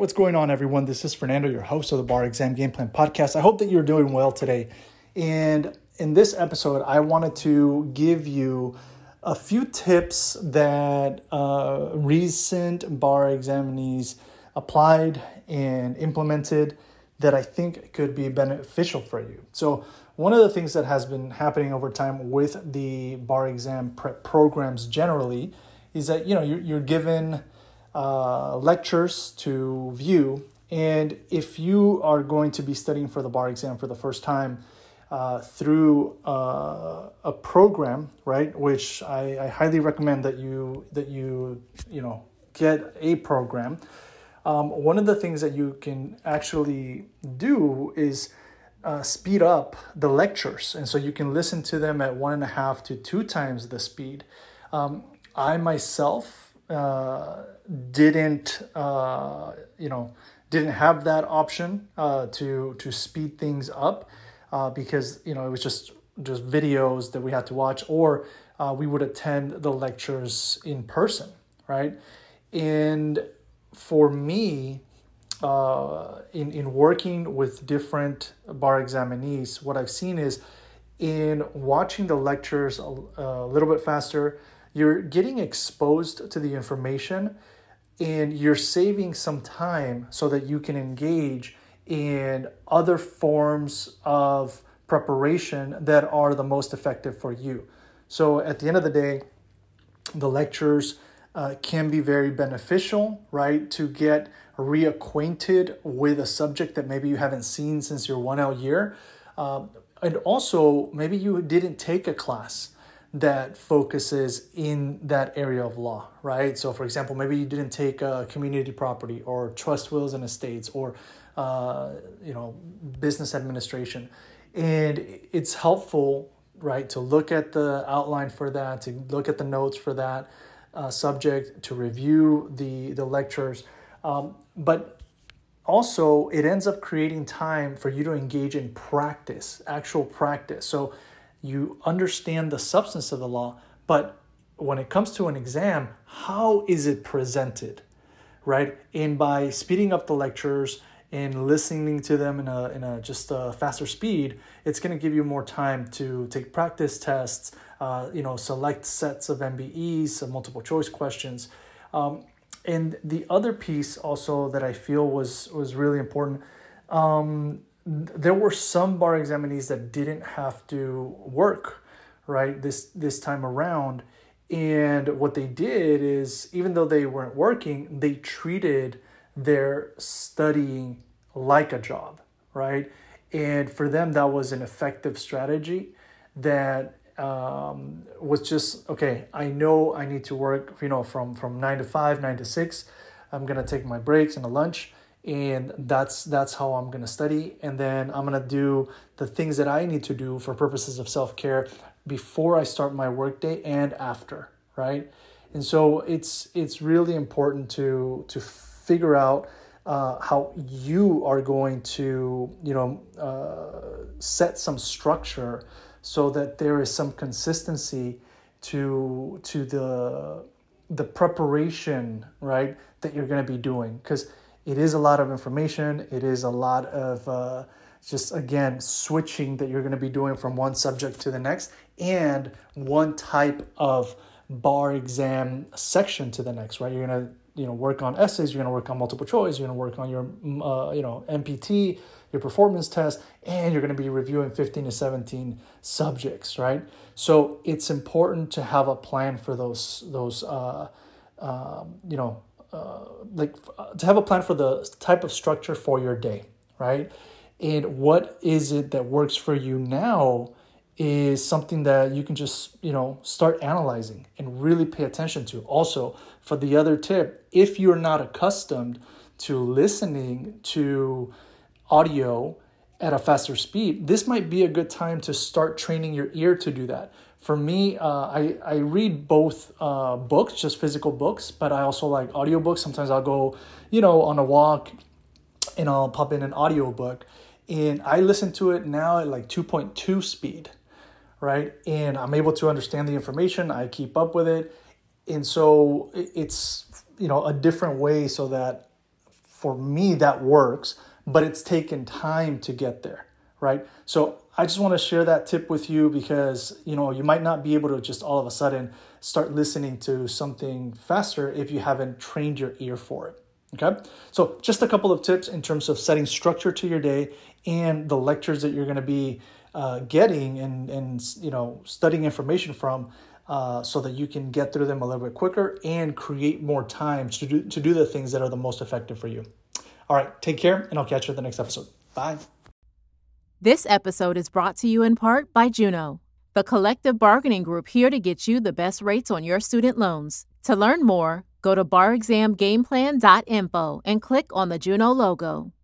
what's going on, everyone? This is Fernando, your host of the Bar Exam Game Plan Podcast. I hope that you're doing well today. And in this episode, I wanted to give you a few tips that uh, recent bar examinees applied and implemented that I think could be beneficial for you. So, one of the things that has been happening over time with the bar exam prep programs generally is that you know you're, you're given uh, lectures to view, and if you are going to be studying for the bar exam for the first time uh, through uh, a program, right, which I, I highly recommend that you that you you know get a program. Um, one of the things that you can actually do is uh, speed up the lectures, and so you can listen to them at one and a half to two times the speed. Um, I myself uh, didn't, uh, you know, didn't have that option uh, to to speed things up uh, because you know it was just just videos that we had to watch, or uh, we would attend the lectures in person, right? And for me, uh, in in working with different bar examinees, what I've seen is in watching the lectures a, a little bit faster, you're getting exposed to the information and you're saving some time so that you can engage in other forms of preparation that are the most effective for you. So at the end of the day, the lectures uh, can be very beneficial, right? To get reacquainted with a subject that maybe you haven't seen since your 1L year. Um, and also, maybe you didn't take a class that focuses in that area of law, right? So, for example, maybe you didn't take a community property or trust wills and estates or, uh, you know, business administration. And it's helpful, right, to look at the outline for that, to look at the notes for that uh, subject, to review the, the lectures. Um, but also, it ends up creating time for you to engage in practice, actual practice. So, you understand the substance of the law, but when it comes to an exam, how is it presented, right? And by speeding up the lectures and listening to them in a, in a just a faster speed, it's going to give you more time to take practice tests, uh, you know, select sets of MBEs, multiple choice questions. Um, and the other piece also that I feel was was really important um, there were some bar examinees that didn't have to work right this this time around. And what they did is even though they weren't working they treated their studying like a job right? And for them that was an effective strategy that um, was just okay i know i need to work you know from from nine to five nine to six. I'm gonna take my breaks and a lunch and that's that's how I'm going to study and then I'm going to do the things that I need to do for purposes of self-care before I start my workday and after, right? And so it's it's really important to to figure out uh, how you are going to you know uh, set some structure so that there is some consistency to to the the preparation right that you're going to be doing because it is a lot of information. It is a lot of uh, just, again, switching that you're going to be doing from one subject to the next and one type of bar exam section to the next, right? You're going to you know work on essays you're going to work on multiple choice you're going to work on your uh, you know mpt your performance test and you're going to be reviewing 15 to 17 subjects right so it's important to have a plan for those those uh, um, you know uh, like uh, to have a plan for the type of structure for your day, right? And what is it that works for you now is something that you can just, you know, start analyzing and really pay attention to. Also, for the other tip, if you're not accustomed to listening to audio at a faster speed, this might be a good time to start training your ear to do that for me, uh, I, I read both uh, books, just physical books, but I also like audiobooks. Sometimes I'll go, you know, on a walk and I'll pop in an audiobook. And I listen to it now at like 2.2 speed, right? And I'm able to understand the information, I keep up with it. And so it's, you know, a different way so that for me that works, but it's taken time to get there, right? So I just want to share that tip with you because you know you might not be able to just all of a sudden start listening to something faster if you haven't trained your ear for it. Okay, so just a couple of tips in terms of setting structure to your day and the lectures that you're going to be uh, getting and and you know studying information from. Uh, so that you can get through them a little bit quicker and create more time to do, to do the things that are the most effective for you. All right, take care, and I'll catch you in the next episode. Bye. This episode is brought to you in part by Juno, the collective bargaining group here to get you the best rates on your student loans. To learn more, go to barexamgameplan.info and click on the Juno logo.